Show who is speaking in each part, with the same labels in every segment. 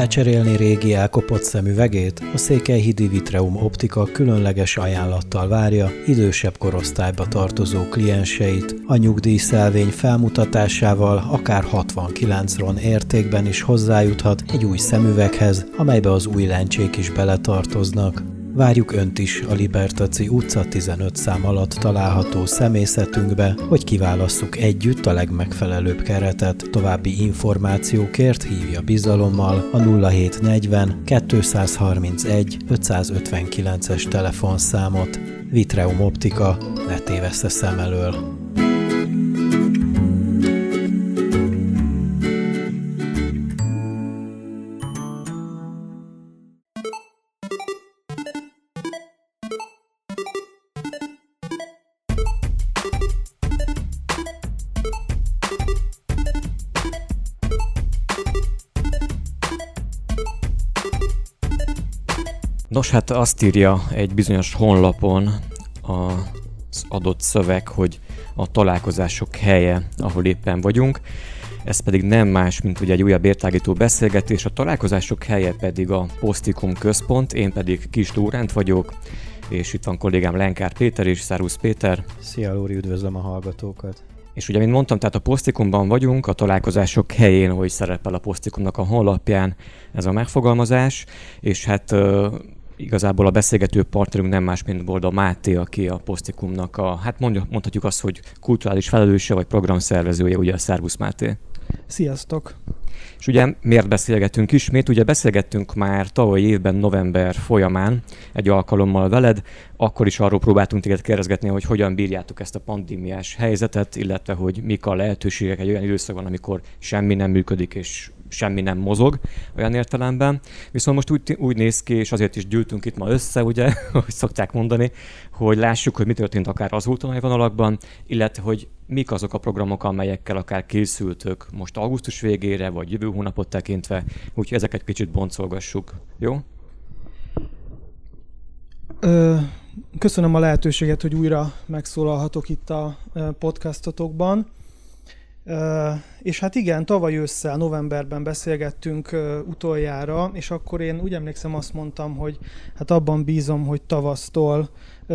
Speaker 1: Lecserélni régi elkopott szemüvegét? A Székelyhidi Vitreum Optika különleges ajánlattal várja idősebb korosztályba tartozó klienseit. A nyugdíjszelvény felmutatásával akár 69 ron értékben is hozzájuthat egy új szemüveghez, amelybe az új lencsék is beletartoznak. Várjuk Önt is a Libertaci utca 15 szám alatt található személyzetünkbe, hogy kiválasszuk együtt a legmegfelelőbb keretet. További információkért hívja bizalommal a 0740 231 559-es telefonszámot. Vitreum Optika, ne tévessze szem elől.
Speaker 2: Nos, hát azt írja egy bizonyos honlapon az adott szöveg, hogy a találkozások helye, ahol éppen vagyunk. Ez pedig nem más, mint ugye egy újabb értágító beszélgetés. A találkozások helye pedig a Posztikum központ, én pedig Kis Lóránt vagyok, és itt van kollégám Lenkár Péter és Szárusz Péter.
Speaker 1: Szia Lóri, üdvözlöm a hallgatókat!
Speaker 2: És ugye, mint mondtam, tehát a Posztikumban vagyunk, a találkozások helyén, hogy szerepel a Posztikumnak a honlapján ez a megfogalmazás, és hát igazából a beszélgető partnerünk nem más, mint Bolda Máté, aki a Posztikumnak a, hát mondhatjuk azt, hogy kulturális felelőse vagy programszervezője, ugye a Szervusz Máté.
Speaker 3: Sziasztok!
Speaker 2: És ugye miért beszélgetünk ismét? Ugye beszélgettünk már tavaly évben, november folyamán egy alkalommal veled, akkor is arról próbáltunk téged kérdezgetni, hogy hogyan bírjátok ezt a pandémiás helyzetet, illetve hogy mik a lehetőségek egy olyan időszakban, amikor semmi nem működik, és semmi nem mozog olyan értelemben. Viszont most úgy, úgy néz ki, és azért is gyűltünk itt ma össze, ugye, hogy szokták mondani, hogy lássuk, hogy mi történt akár az útvonalakban, illetve hogy mik azok a programok, amelyekkel akár készültök most augusztus végére, vagy jövő hónapot tekintve, úgyhogy ezeket kicsit boncolgassuk. Jó?
Speaker 3: Ö, köszönöm a lehetőséget, hogy újra megszólalhatok itt a podcastotokban. És hát igen, tavaly ősszel, novemberben beszélgettünk utoljára, és akkor én úgy emlékszem azt mondtam, hogy hát abban bízom, hogy tavasztól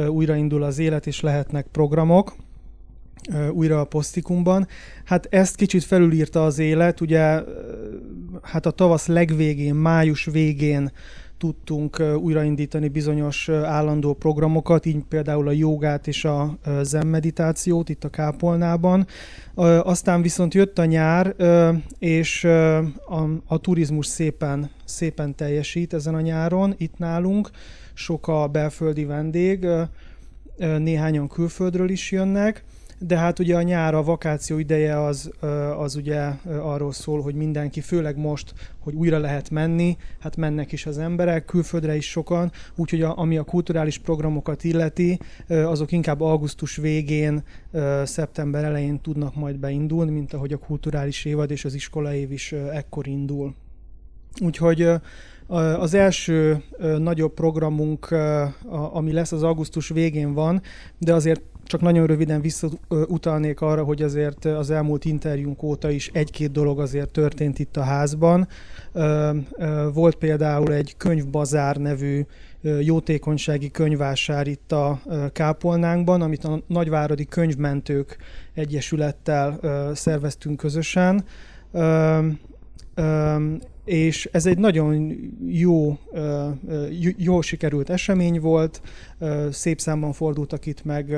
Speaker 3: újraindul az élet, és lehetnek programok újra a posztikumban. Hát ezt kicsit felülírta az élet, ugye hát a tavasz legvégén, május végén tudtunk újraindítani bizonyos állandó programokat, így például a jogát és a zen meditációt itt a Kápolnában. Aztán viszont jött a nyár, és a, a turizmus szépen, szépen teljesít ezen a nyáron itt nálunk. Sok a belföldi vendég, néhányan külföldről is jönnek de hát ugye a nyár, a vakáció ideje az, az ugye arról szól, hogy mindenki, főleg most, hogy újra lehet menni, hát mennek is az emberek, külföldre is sokan, úgyhogy a, ami a kulturális programokat illeti, azok inkább augusztus végén, szeptember elején tudnak majd beindulni, mint ahogy a kulturális évad és az iskolaév is ekkor indul. Úgyhogy az első nagyobb programunk, ami lesz, az augusztus végén van, de azért csak nagyon röviden visszautalnék arra, hogy azért az elmúlt interjúnk óta is egy-két dolog azért történt itt a házban. Volt például egy könyvbazár nevű jótékonysági könyvásár itt a Kápolnánkban, amit a Nagyváradi Könyvmentők Egyesülettel szerveztünk közösen és ez egy nagyon jó, jól sikerült esemény volt, szép számban fordultak itt meg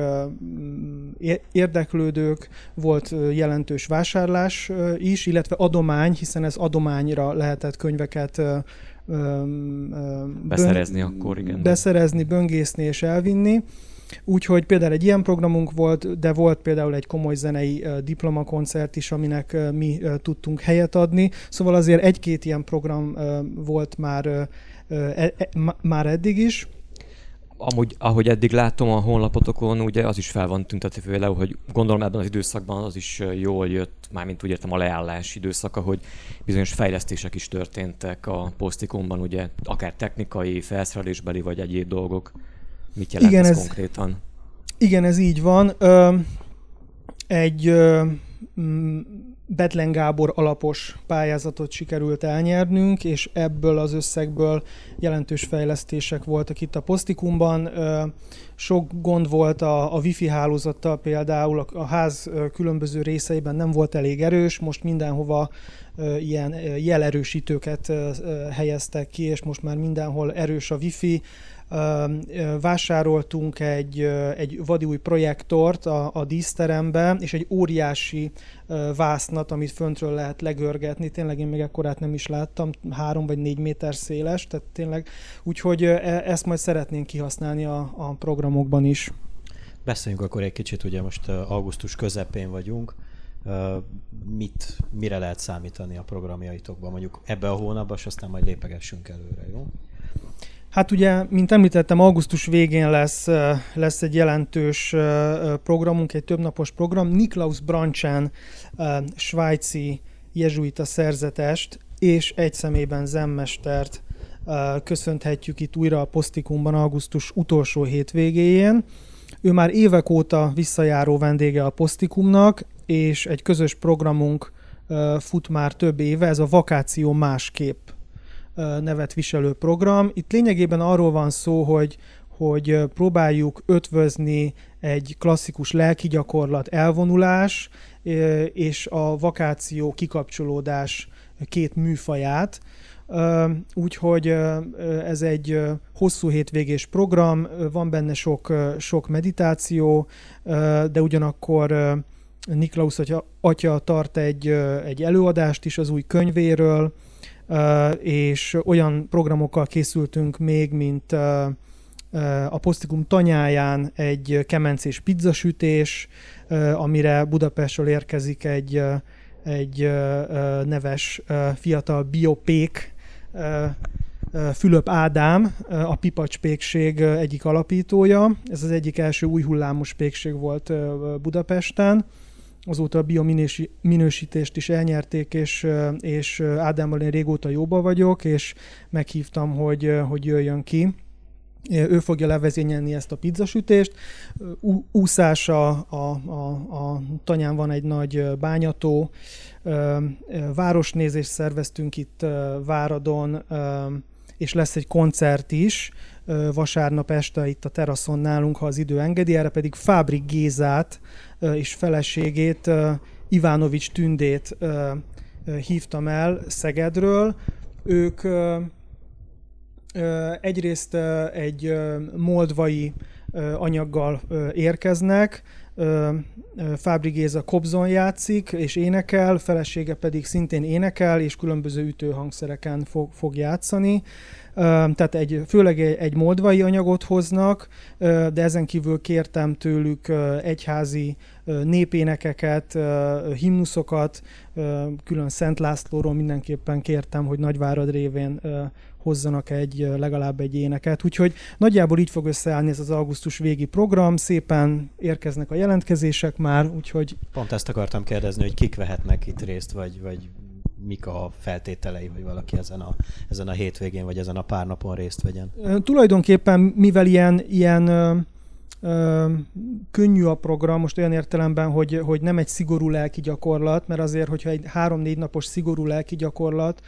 Speaker 3: érdeklődők, volt jelentős vásárlás is, illetve adomány, hiszen ez adományra lehetett könyveket
Speaker 2: beszerezni akkor, igen.
Speaker 3: Beszerezni, böngészni és elvinni. Úgyhogy például egy ilyen programunk volt, de volt például egy komoly zenei diplomakoncert is, aminek mi tudtunk helyet adni. Szóval azért egy-két ilyen program volt már, e, e, már eddig is.
Speaker 2: Amúgy, ahogy eddig látom a honlapotokon, ugye az is fel van tüntetve például, hogy gondolom ebben az időszakban az is jól jött, mármint úgy értem a leállás időszaka, hogy bizonyos fejlesztések is történtek a posztikumban, ugye akár technikai, felszerelésbeli vagy egyéb dolgok. Mit jelent igen, ez, ez konkrétan?
Speaker 3: Igen, ez így van. Ö, egy ö, Betlen Gábor alapos pályázatot sikerült elnyernünk, és ebből az összegből jelentős fejlesztések voltak itt a Posztikumban. Sok gond volt a, a wifi hálózattal például, a ház különböző részeiben nem volt elég erős, most mindenhova ilyen jelerősítőket helyeztek ki, és most már mindenhol erős a wifi, vásároltunk egy, egy vadi projektort a, a díszterembe, és egy óriási vásznat, amit föntről lehet legörgetni. Tényleg én még ekkorát nem is láttam, három vagy négy méter széles, tehát tényleg úgyhogy e, ezt majd szeretnénk kihasználni a, a programokban is.
Speaker 1: Beszéljünk akkor egy kicsit, ugye most augusztus közepén vagyunk, mit, mire lehet számítani a programjaitokban, mondjuk ebbe a hónapban, és aztán majd lépegessünk előre, jó?
Speaker 3: Hát ugye, mint említettem, augusztus végén lesz, lesz egy jelentős programunk, egy többnapos program. Niklaus Branchen svájci jezsuita szerzetest és egy szemében zemmestert köszönhetjük itt újra a Posztikumban augusztus utolsó hétvégéjén. Ő már évek óta visszajáró vendége a Posztikumnak, és egy közös programunk fut már több éve, ez a Vakáció másképp nevet viselő program. Itt lényegében arról van szó, hogy, hogy próbáljuk ötvözni egy klasszikus lelki gyakorlat, elvonulás és a vakáció kikapcsolódás két műfaját. Úgyhogy ez egy hosszú hétvégés program, van benne sok, sok meditáció, de ugyanakkor Niklaus atya, atya tart egy, egy előadást is az új könyvéről, és olyan programokkal készültünk még, mint a Posztikum tanyáján egy kemencés pizzasütés, amire Budapestről érkezik egy, egy neves fiatal biopék, Fülöp Ádám, a Pipacs pékség egyik alapítója. Ez az egyik első új hullámos pékség volt Budapesten azóta a biominősítést is elnyerték, és, és Ádámmal én régóta jóba vagyok, és meghívtam, hogy, hogy jöjjön ki. Ő fogja levezényelni ezt a pizzasütést. Úszás a, a, a, a tanyán van egy nagy bányató. Városnézést szerveztünk itt Váradon, és lesz egy koncert is vasárnap este itt a teraszon nálunk, ha az idő engedi, erre pedig Fábrik Gézát és feleségét, Ivánovics Tündét hívtam el Szegedről. Ők egyrészt egy moldvai anyaggal érkeznek, Fábri Géza kobzon játszik és énekel, felesége pedig szintén énekel, és különböző ütőhangszereken fog, fog játszani. Tehát egy, főleg egy moldvai anyagot hoznak, de ezen kívül kértem tőlük egyházi népénekeket, himnuszokat, külön Szent Lászlóról mindenképpen kértem, hogy Nagyvárad révén hozzanak egy, legalább egy éneket. Úgyhogy nagyjából így fog összeállni ez az augusztus végi program, szépen érkeznek a jelentkezések már, úgyhogy...
Speaker 1: Pont ezt akartam kérdezni, hogy kik vehetnek itt részt, vagy, vagy mik a feltételei, hogy valaki ezen a, ezen a hétvégén vagy ezen a pár napon részt vegyen?
Speaker 3: Tulajdonképpen, mivel ilyen, ilyen ö, könnyű a program, most olyan értelemben, hogy, hogy nem egy szigorú lelki gyakorlat, mert azért, hogyha egy három-négy napos szigorú lelki gyakorlat,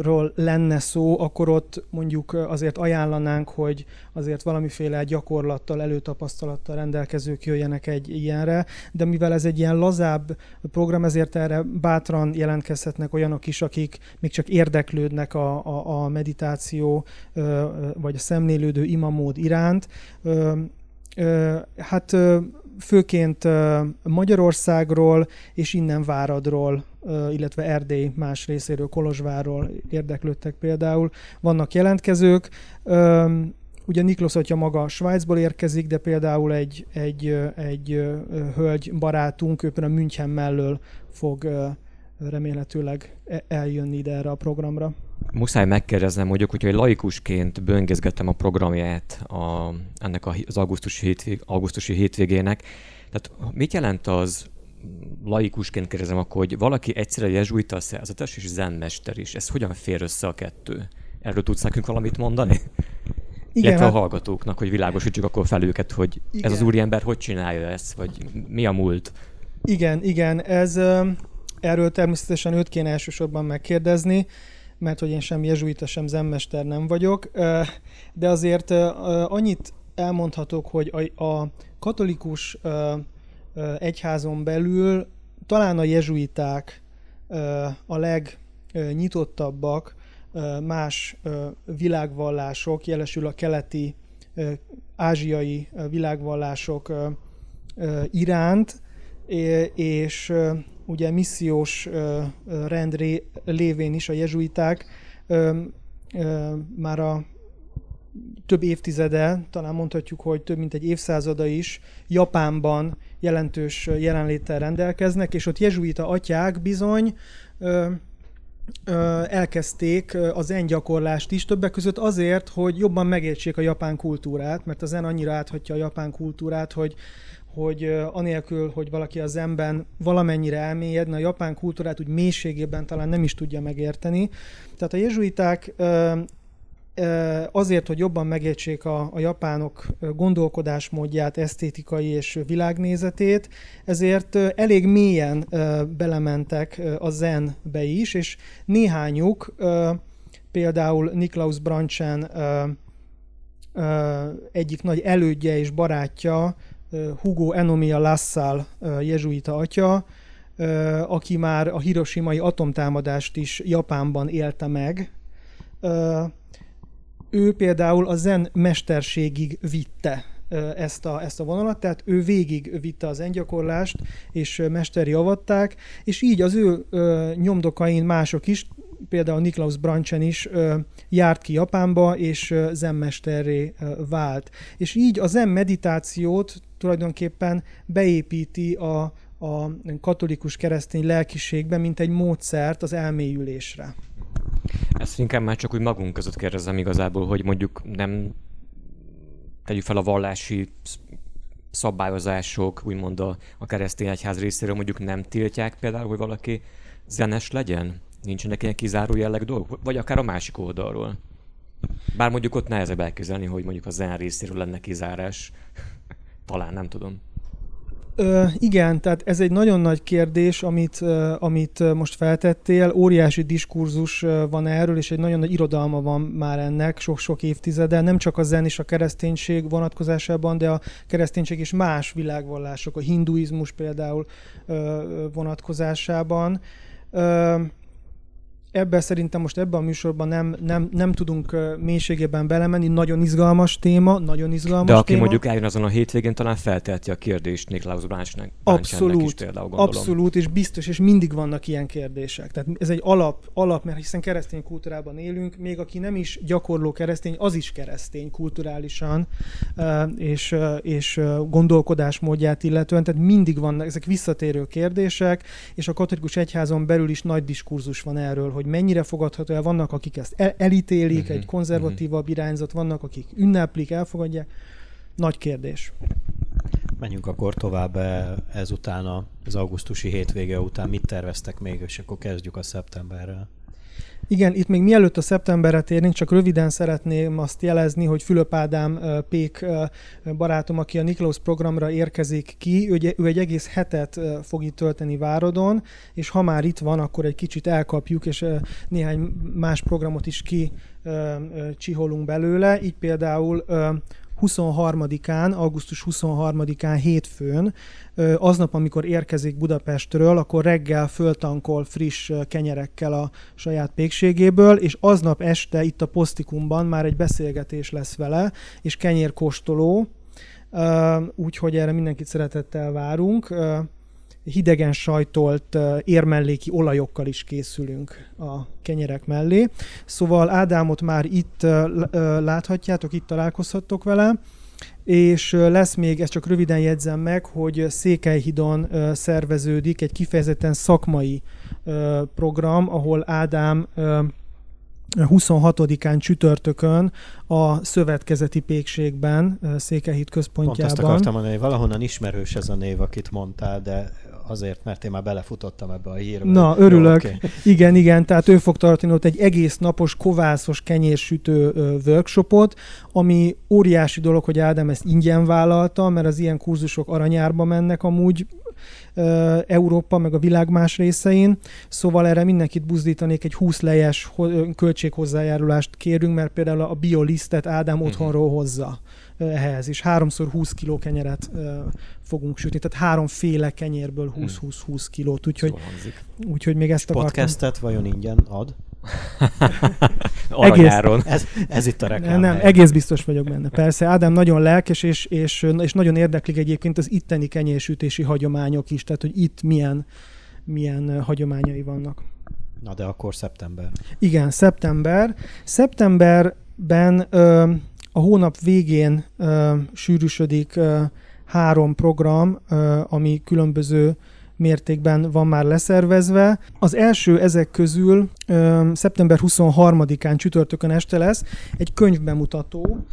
Speaker 3: ról lenne szó, akkor ott mondjuk azért ajánlanánk, hogy azért valamiféle gyakorlattal, előtapasztalattal rendelkezők jöjjenek egy ilyenre, de mivel ez egy ilyen lazább program, ezért erre bátran jelentkezhetnek olyanok is, akik még csak érdeklődnek a, a, a meditáció vagy a szemlélődő imamód iránt. Hát főként Magyarországról és innen Váradról, illetve Erdély más részéről, Kolozsvárról érdeklődtek például. Vannak jelentkezők, Ugye Niklos atya maga Svájcból érkezik, de például egy, egy, egy hölgy barátunk, ő például München mellől fog remélhetőleg e, eljönni ide erre a programra.
Speaker 2: Muszáj megkérdeznem, hogy hogyha egy laikusként böngészgettem a programját a, ennek az augusztusi, hétvég, augusztusi hétvégének, tehát mit jelent az, laikusként kérdezem akkor, hogy valaki egyszerre jezsuita szerzetes és zenmester is. Ez hogyan fér össze a kettő? Erről tudsz nekünk valamit mondani? Igen, Illetve hát... a hallgatóknak, hogy világosítsuk akkor fel őket, hogy igen. ez az úriember hogy csinálja ezt, vagy mi a múlt?
Speaker 3: Igen, igen, ez erről természetesen őt kéne elsősorban megkérdezni, mert hogy én sem jezsuita, sem zemmester nem vagyok, de azért annyit elmondhatok, hogy a, a katolikus egyházon belül talán a jezsuiták a legnyitottabbak más világvallások, jelesül a keleti ázsiai világvallások iránt, és ugye missziós rend lévén is a jezsuiták már a több évtizede, talán mondhatjuk, hogy több mint egy évszázada is Japánban jelentős jelenléttel rendelkeznek, és ott jezsuita atyák bizony ö, ö, elkezdték az zen gyakorlást is, többek között azért, hogy jobban megértsék a japán kultúrát, mert a zen annyira áthatja a japán kultúrát, hogy hogy anélkül, hogy valaki a zenben valamennyire elmélyedne, a japán kultúrát úgy mélységében talán nem is tudja megérteni. Tehát a jezsuiták azért, hogy jobban megértsék a, a japánok gondolkodásmódját, esztétikai és világnézetét, ezért elég mélyen belementek a zenbe is, és néhányuk, például Niklaus Branchen egyik nagy elődje és barátja, Hugo Enomia Lassal jezsuita atya, aki már a hiroshimai atomtámadást is Japánban élte meg, ő például a zen mesterségig vitte ezt a, ezt a vonalat, tehát ő végig vitte az engyakorlást, és mesteri avatták, és így az ő ö, nyomdokain mások is, például Niklaus Branchen is ö, járt ki Japánba, és ö, zenmesterré vált. És így a zen meditációt tulajdonképpen beépíti a, a katolikus keresztény lelkiségbe, mint egy módszert az elmélyülésre.
Speaker 2: Ezt inkább már csak úgy magunk között kérdezem igazából, hogy mondjuk nem tegyük fel a vallási szabályozások, úgymond a, a keresztény egyház részéről mondjuk nem tiltják például, hogy valaki zenes legyen? Nincsenek ilyen kizáró jelleg dolgok? Vagy akár a másik oldalról? Bár mondjuk ott nehezebb elképzelni, hogy mondjuk a zen részéről lenne kizárás. Talán, nem tudom.
Speaker 3: Ö, igen, tehát ez egy nagyon nagy kérdés, amit, uh, amit most feltettél. Óriási diskurzus van erről, és egy nagyon nagy irodalma van már ennek sok-sok évtizede. Nem csak a zen és a kereszténység vonatkozásában, de a kereszténység és más világvallások, a hinduizmus például uh, vonatkozásában ebben szerintem most ebben a műsorban nem, nem, nem tudunk mélységében belemenni, nagyon izgalmas téma, nagyon izgalmas
Speaker 2: De aki
Speaker 3: téma.
Speaker 2: mondjuk eljön azon a hétvégén, talán feltelti a kérdést Niklaus Bráncsnak.
Speaker 3: Abszolút,
Speaker 2: is például, gondolom.
Speaker 3: abszolút, és biztos, és mindig vannak ilyen kérdések. Tehát ez egy alap, alap, mert hiszen keresztény kultúrában élünk, még aki nem is gyakorló keresztény, az is keresztény kulturálisan, és, és gondolkodásmódját illetően, tehát mindig vannak ezek visszatérő kérdések, és a katolikus egyházon belül is nagy diskurzus van erről, hogy hogy mennyire fogadható el. Vannak, akik ezt el- elítélik, uh-huh, egy konzervatívabb uh-huh. irányzat, vannak, akik ünneplik, elfogadják. Nagy kérdés.
Speaker 1: Menjünk akkor tovább eh, ezután az augusztusi hétvége után. Mit terveztek még, és akkor kezdjük a szeptemberrel.
Speaker 3: Igen, itt még mielőtt a szeptemberre térnénk, csak röviden szeretném azt jelezni, hogy Fülöp Ádám Pék barátom, aki a Niklaus programra érkezik ki, ő, ő egy egész hetet fog itt tölteni Várodon, és ha már itt van, akkor egy kicsit elkapjuk, és néhány más programot is ki csiholunk belőle. Így például 23-án, augusztus 23-án hétfőn, aznap, amikor érkezik Budapestről, akkor reggel föltankol friss kenyerekkel a saját pékségéből, és aznap este itt a Posztikumban már egy beszélgetés lesz vele, és kenyérkóstoló, úgyhogy erre mindenkit szeretettel várunk hidegen sajtolt érmelléki olajokkal is készülünk a kenyerek mellé. Szóval Ádámot már itt láthatjátok, itt találkozhattok vele, és lesz még, ezt csak röviden jegyzem meg, hogy Székelyhidon szerveződik egy kifejezetten szakmai program, ahol Ádám 26-án csütörtökön a szövetkezeti pékségben, Székelyhíd központjában. Pont
Speaker 1: azt akartam mondani, hogy valahonnan ismerős ez a név, akit mondtál, de azért, mert én már belefutottam ebbe a hírbe.
Speaker 3: Na, örülök. Jó, okay. Igen, igen, tehát ő fog tartani ott egy egész napos kovászos kenyérsütő workshopot, ami óriási dolog, hogy Ádám ezt ingyen vállalta, mert az ilyen kurzusok aranyárba mennek amúgy, Európa, meg a világ más részein, szóval erre mindenkit buzdítanék, egy 20 lejes költséghozzájárulást kérünk, mert például a biolisztet Ádám mhm. otthonról hozza ehhez, és háromszor 20 kiló kenyeret fogunk sütni, tehát háromféle kenyérből 20-20-20 hmm. kilót, úgyhogy, úgyhogy még ezt
Speaker 1: akartam. Podcastet vajon ingyen ad?
Speaker 2: egész,
Speaker 1: ez, ez itt a reklám.
Speaker 3: Nem, egész biztos vagyok benne. Persze, Ádám nagyon lelkes, és, és, és nagyon érdeklik egyébként az itteni kenyérsütési hagyományok is, tehát hogy itt milyen, milyen hagyományai vannak.
Speaker 1: Na de akkor szeptember.
Speaker 3: Igen, szeptember. Szeptemberben ö, a hónap végén ö, sűrűsödik ö, három program, ö, ami különböző mértékben van már leszervezve. Az első ezek közül ö, szeptember 23-án csütörtökön este lesz egy könyvbemutató.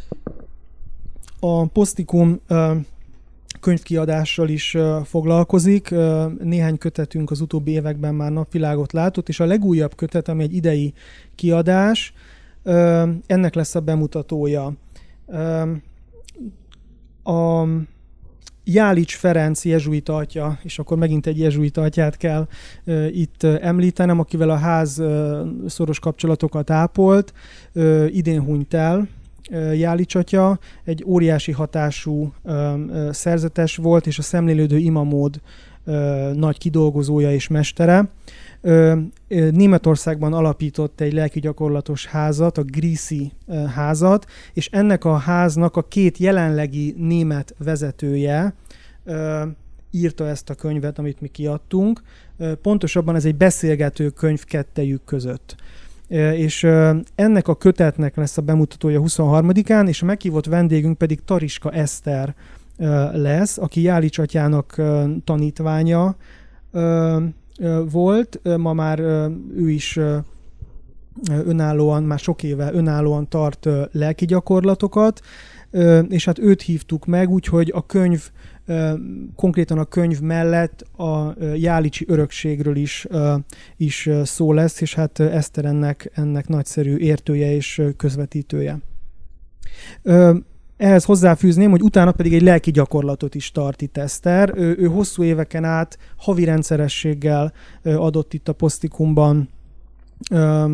Speaker 3: A Postikum könyvkiadással is foglalkozik. Néhány kötetünk az utóbbi években már napvilágot látott, és a legújabb kötet, ami egy idei kiadás, ennek lesz a bemutatója. A Jálics Ferenc jezsuita atya, és akkor megint egy jezsuita atyát kell itt említenem, akivel a ház szoros kapcsolatokat ápolt, idén hunyt el, Jálics atya, egy óriási hatású szerzetes volt, és a szemlélődő imamód nagy kidolgozója és mestere. Németországban alapított egy lelki gyakorlatos házat, a Grisi házat, és ennek a háznak a két jelenlegi német vezetője írta ezt a könyvet, amit mi kiadtunk. Pontosabban ez egy beszélgető könyv kettejük között. És ennek a kötetnek lesz a bemutatója 23-án, és a meghívott vendégünk pedig Tariska Eszter lesz, aki Jálics atyának tanítványa, volt, ma már ő is önállóan, már sok éve önállóan tart lelki gyakorlatokat, és hát őt hívtuk meg, úgyhogy a könyv, konkrétan a könyv mellett a Jálicsi örökségről is, is szó lesz, és hát Eszter ennek, ennek nagyszerű értője és közvetítője. Ehhez hozzáfűzném, hogy utána pedig egy lelki gyakorlatot is tart itt Eszter. Ő, ő hosszú éveken át havi rendszerességgel adott itt a posztikumban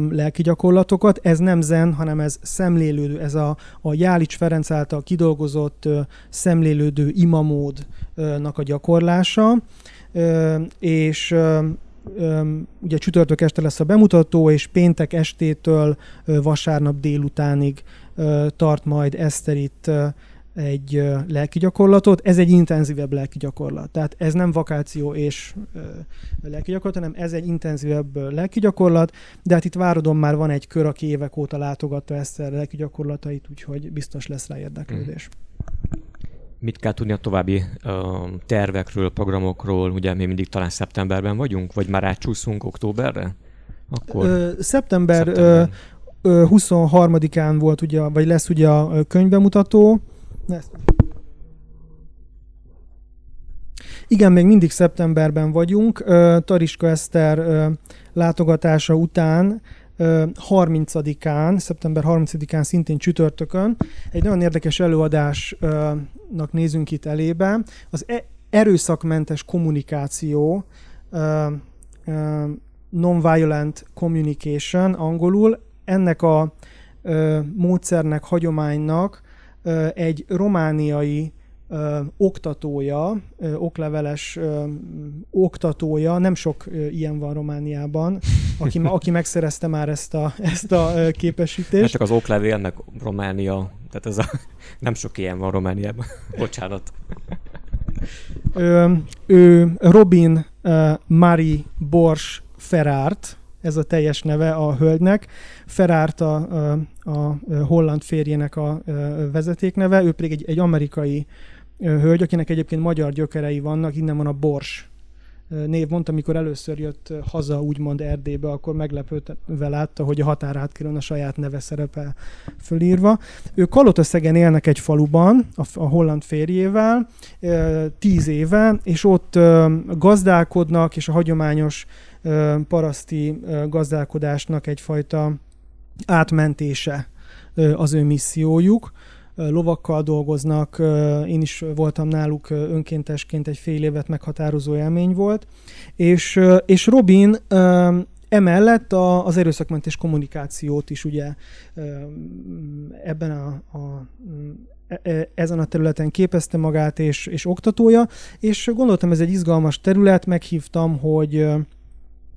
Speaker 3: lelki gyakorlatokat. Ez nem zen, hanem ez szemlélődő, ez a, a Jálics Ferenc által kidolgozott szemlélődő imamódnak a gyakorlása, és ugye csütörtök este lesz a bemutató, és péntek estétől vasárnap délutánig tart majd Eszter itt egy lelki gyakorlatot, ez egy intenzívebb lelki gyakorlat. Tehát ez nem vakáció és lelki gyakorlat, hanem ez egy intenzívebb lelki gyakorlat, de hát itt Várodon már van egy kör, aki évek óta látogatta ezt a lelki gyakorlatait, úgyhogy biztos lesz rá érdeklődés. Mm.
Speaker 2: Mit kell tudni a további uh, tervekről, programokról? Ugye mi mindig talán szeptemberben vagyunk, vagy már átcsúszunk októberre?
Speaker 3: Akkor... Ö, szeptember, szeptember. Ö, 23-án volt ugye, vagy lesz ugye a könyvemutató. Igen, még mindig szeptemberben vagyunk. Tariska Eszter látogatása után 30-án, szeptember 30-án szintén csütörtökön egy nagyon érdekes előadásnak nézünk itt elébe. Az e- erőszakmentes kommunikáció, non-violent communication angolul, ennek a módszernek, hagyománynak egy romániai ö, oktatója, ö, okleveles ö, oktatója, nem sok ö, ilyen van Romániában, aki, aki megszerezte már ezt a, ezt a ö, képesítést. Hát
Speaker 2: csak az oklevélnek Románia, tehát ez a, nem sok ilyen van Romániában. Bocsánat.
Speaker 3: Ö, ő Robin uh, Mari Bors Ferrárt, ez a teljes neve a hölgynek. Ferárt a, a, holland férjének a vezetékneve, ő pedig egy, egy amerikai hölgy, akinek egyébként magyar gyökerei vannak, innen van a Bors név mondta, amikor először jött haza, úgymond Erdélybe, akkor meglepődve látta, hogy a határátkelőn a saját neve szerepel fölírva. Ők Kalotaszegen élnek egy faluban, a, a holland férjével, tíz éve, és ott gazdálkodnak, és a hagyományos paraszti gazdálkodásnak egyfajta átmentése az ő missziójuk. Lovakkal dolgoznak, én is voltam náluk önkéntesként egy fél évet meghatározó élmény volt, és, és Robin Emellett a, az erőszakmentes kommunikációt is ugye ebben a, a e, e, ezen a területen képezte magát és, és oktatója, és gondoltam ez egy izgalmas terület, meghívtam, hogy,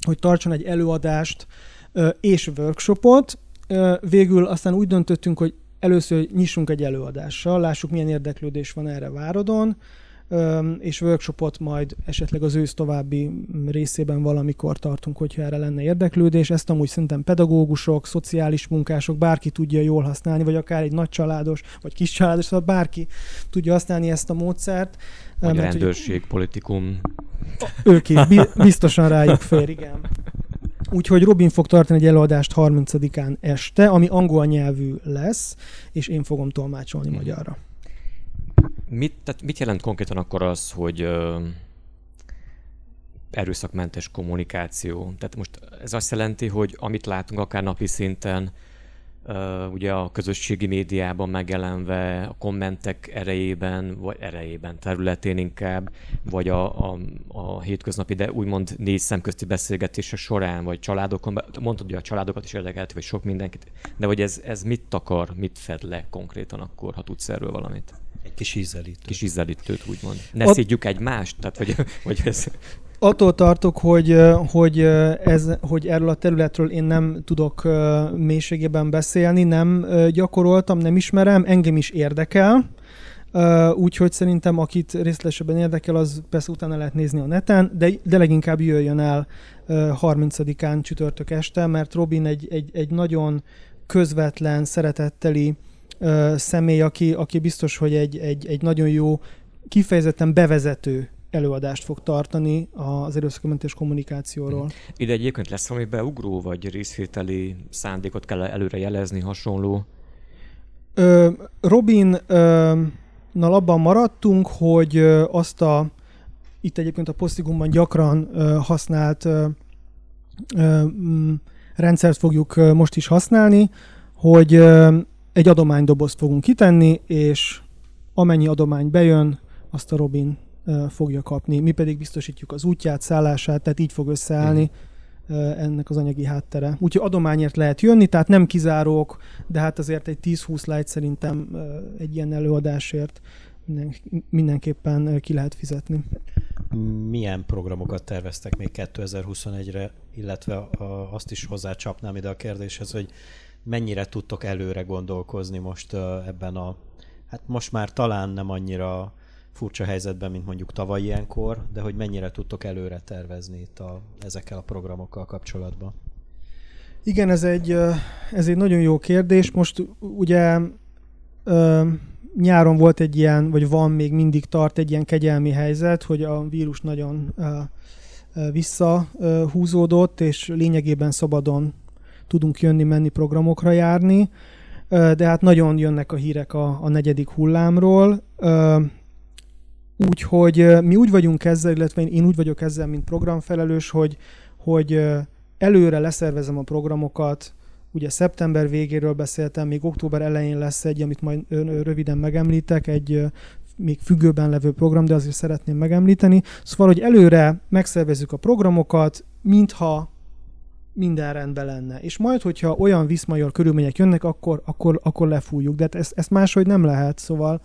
Speaker 3: hogy tartson egy előadást és workshopot. Végül aztán úgy döntöttünk, hogy először nyissunk egy előadással, lássuk milyen érdeklődés van erre Várodon, és workshopot majd esetleg az ősz további részében valamikor tartunk, hogyha erre lenne érdeklődés. Ezt amúgy szerintem pedagógusok, szociális munkások, bárki tudja jól használni, vagy akár egy nagy családos, vagy kis családos, szóval bárki tudja használni ezt a módszert.
Speaker 2: Vagy mert, a rendőrség, hogy... politikum.
Speaker 3: Ők is, biztosan rájuk fér, igen. Úgyhogy Robin fog tartani egy előadást 30-án este, ami angol nyelvű lesz, és én fogom tolmácsolni magyarra.
Speaker 2: Mit, tehát mit jelent konkrétan akkor az, hogy ö, erőszakmentes kommunikáció? Tehát most ez azt jelenti, hogy amit látunk akár napi szinten, ugye a közösségi médiában megjelenve, a kommentek erejében, vagy erejében, területén inkább, vagy a, a, a hétköznapi, de úgymond négy szemközti beszélgetése során, vagy családokon, mondtad, hogy a családokat is érdekelt, vagy sok mindenkit, de hogy ez, ez mit takar, mit fed le konkrétan akkor, ha tudsz erről valamit?
Speaker 1: Egy kis ízelítőt.
Speaker 2: Kis ízelítőt, úgymond. Ne Ott... szídjuk egymást? Tehát, hogy, hogy ez
Speaker 3: attól tartok, hogy, hogy, ez, hogy erről a területről én nem tudok mélységében beszélni, nem gyakoroltam, nem ismerem, engem is érdekel, úgyhogy szerintem akit részletesebben érdekel, az persze utána lehet nézni a neten, de, de leginkább jöjjön el 30-án csütörtök este, mert Robin egy, egy, egy nagyon közvetlen, szeretetteli személy, aki, aki biztos, hogy egy, egy, egy nagyon jó, kifejezetten bevezető előadást fog tartani az erőszakmentes kommunikációról. Mhm.
Speaker 2: Ide egyébként lesz valami beugró, vagy részvételi szándékot kell előre jelezni, hasonló?
Speaker 3: Ö, Robin ö, nal abban maradtunk, hogy azt a itt egyébként a posztigumban gyakran ö, használt ö, ö, rendszert fogjuk most is használni, hogy egy adománydobozt fogunk kitenni, és amennyi adomány bejön, azt a Robin fogja kapni. Mi pedig biztosítjuk az útját, szállását, tehát így fog összeállni mm. ennek az anyagi háttere. Úgyhogy adományért lehet jönni, tehát nem kizárók, de hát azért egy 10-20 light szerintem egy ilyen előadásért minden, mindenképpen ki lehet fizetni.
Speaker 1: Milyen programokat terveztek még 2021-re, illetve azt is hozzácsapnám ide a kérdéshez, hogy mennyire tudtok előre gondolkozni most ebben a, hát most már talán nem annyira furcsa helyzetben, mint mondjuk tavaly ilyenkor, de hogy mennyire tudtok előre tervezni itt a, ezekkel a programokkal kapcsolatban?
Speaker 3: Igen, ez egy, ez egy nagyon jó kérdés. Most ugye nyáron volt egy ilyen, vagy van még mindig tart egy ilyen kegyelmi helyzet, hogy a vírus nagyon visszahúzódott, és lényegében szabadon tudunk jönni-menni programokra járni, de hát nagyon jönnek a hírek a, a negyedik hullámról. Úgyhogy mi úgy vagyunk ezzel, illetve én úgy vagyok ezzel, mint programfelelős, hogy, hogy előre leszervezem a programokat, ugye szeptember végéről beszéltem, még október elején lesz egy, amit majd röviden megemlítek, egy még függőben levő program, de azért szeretném megemlíteni. Szóval, hogy előre megszervezzük a programokat, mintha minden rendben lenne. És majd, hogyha olyan viszmajor körülmények jönnek, akkor, akkor, akkor lefújjuk. De hát ezt, ezt máshogy nem lehet, szóval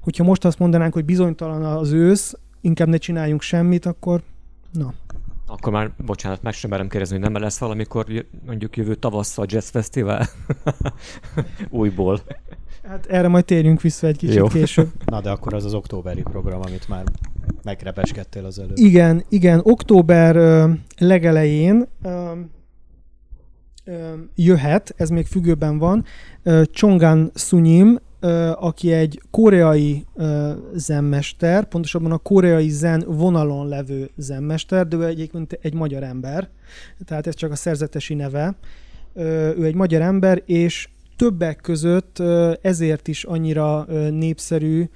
Speaker 3: hogyha most azt mondanánk, hogy bizonytalan az ősz, inkább ne csináljunk semmit, akkor na.
Speaker 2: Akkor már, bocsánat, meg sem merem kérdezni, hogy nem lesz valamikor mondjuk jövő tavasszal Jazz Festival? Újból.
Speaker 3: Hát erre majd térjünk vissza egy kicsit Jó. később.
Speaker 1: Na de akkor az az októberi program, amit már megrepeskedtél az előtt.
Speaker 3: Igen, igen, október ö, legelején ö, jöhet, ez még függőben van, Chongan Sunyim aki egy koreai zenmester, pontosabban a koreai zen vonalon levő zenmester, de ő egyébként egy magyar ember, tehát ez csak a szerzetesi neve. Ő egy magyar ember, és többek között ezért is annyira népszerű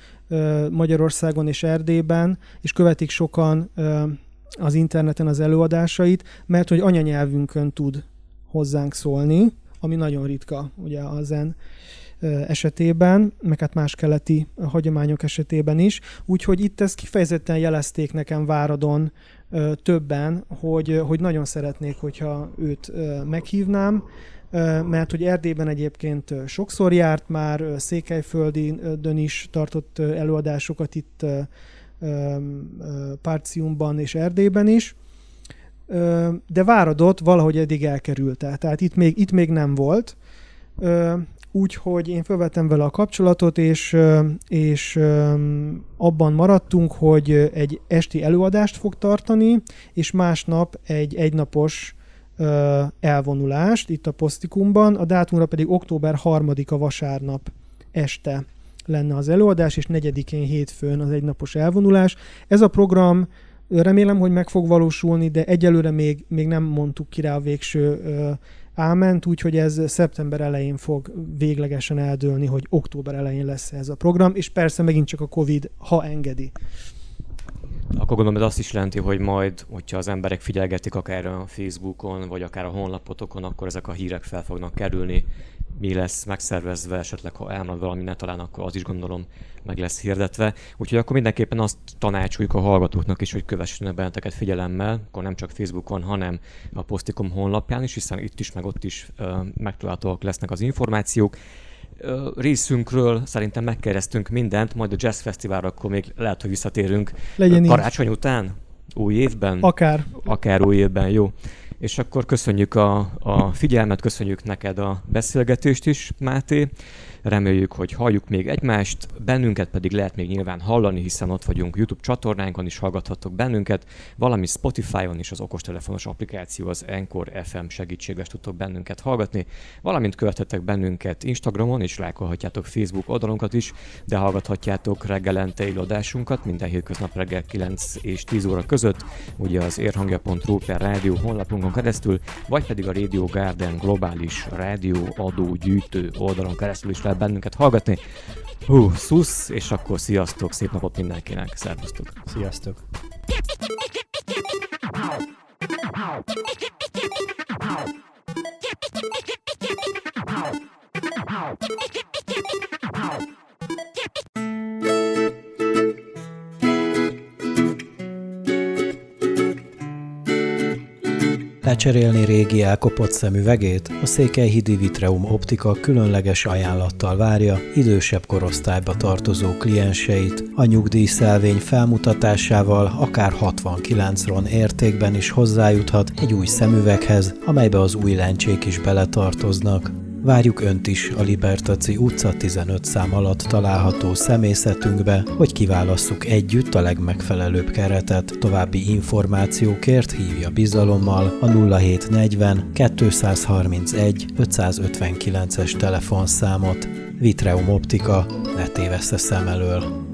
Speaker 3: Magyarországon és Erdélyben, és követik sokan az interneten az előadásait, mert hogy anyanyelvünkön tud hozzánk szólni, ami nagyon ritka ugye a zen esetében, meg hát más keleti hagyományok esetében is. Úgyhogy itt ezt kifejezetten jelezték nekem Váradon többen, hogy, hogy nagyon szeretnék, hogyha őt meghívnám, mert hogy Erdélyben egyébként sokszor járt már, Székelyföldön is tartott előadásokat itt Párciumban és Erdélyben is, de Váradot valahogy eddig elkerülte, tehát itt még, itt még nem volt, úgyhogy én felvettem vele a kapcsolatot, és, és abban maradtunk, hogy egy esti előadást fog tartani, és másnap egy egynapos elvonulást itt a Posztikumban, a dátumra pedig október 3-a vasárnap este lenne az előadás, és 4-én hétfőn az egynapos elvonulás. Ez a program remélem, hogy meg fog valósulni, de egyelőre még, még nem mondtuk ki rá a végső áment, úgyhogy ez szeptember elején fog véglegesen eldőlni, hogy október elején lesz ez a program, és persze megint csak a Covid, ha engedi.
Speaker 2: Akkor gondolom ez azt is jelenti, hogy majd, hogyha az emberek figyelgetik akár a Facebookon, vagy akár a honlapotokon, akkor ezek a hírek fel fognak kerülni, mi lesz megszervezve, esetleg ha elmarad valami ne talán, akkor az is gondolom meg lesz hirdetve. Úgyhogy akkor mindenképpen azt tanácsoljuk a hallgatóknak is, hogy kövessenek benneteket figyelemmel, akkor nem csak Facebookon, hanem a Postikom honlapján is, hiszen itt is, meg ott is uh, megtalálhatóak lesznek az információk részünkről szerintem megkeresztünk mindent, majd a Jazz Fesztiválra akkor még lehet, hogy visszatérünk
Speaker 3: Legyen
Speaker 2: karácsony így. után, új évben.
Speaker 3: Akár.
Speaker 2: Akár új évben, jó. És akkor köszönjük a, a figyelmet, köszönjük neked a beszélgetést is, Máté. Reméljük, hogy halljuk még egymást, bennünket pedig lehet még nyilván hallani, hiszen ott vagyunk YouTube csatornánkon is hallgathatok bennünket, valami Spotify-on is az okostelefonos applikáció, az Encore FM segítségével tudtok bennünket hallgatni, valamint követhetek bennünket Instagramon, és lájkolhatjátok Facebook oldalunkat is, de hallgathatjátok reggelente adásunkat minden hétköznap reggel 9 és 10 óra között, ugye az érhangja.ru per rádió honlapunkon keresztül, vagy pedig a Radio Garden globális rádió adó gyűjtő oldalon keresztül is lehet bennünket hallgatni. Hú, szusz, és akkor sziasztok, szép napot mindenkinek, szervusztok.
Speaker 1: Sziasztok. Lecserélni régi elkopott szemüvegét? A Székelyhidi Vitreum Optika különleges ajánlattal várja idősebb korosztályba tartozó klienseit. A nyugdíjszelvény felmutatásával akár 69 ron értékben is hozzájuthat egy új szemüveghez, amelybe az új lencsék is beletartoznak. Várjuk Önt is a Libertaci utca 15 szám alatt található szemészetünkbe, hogy kiválasszuk együtt a legmegfelelőbb keretet. További információkért hívja bizalommal a 0740 231 559-es telefonszámot. Vitreum Optika, ne tévessze szem elől!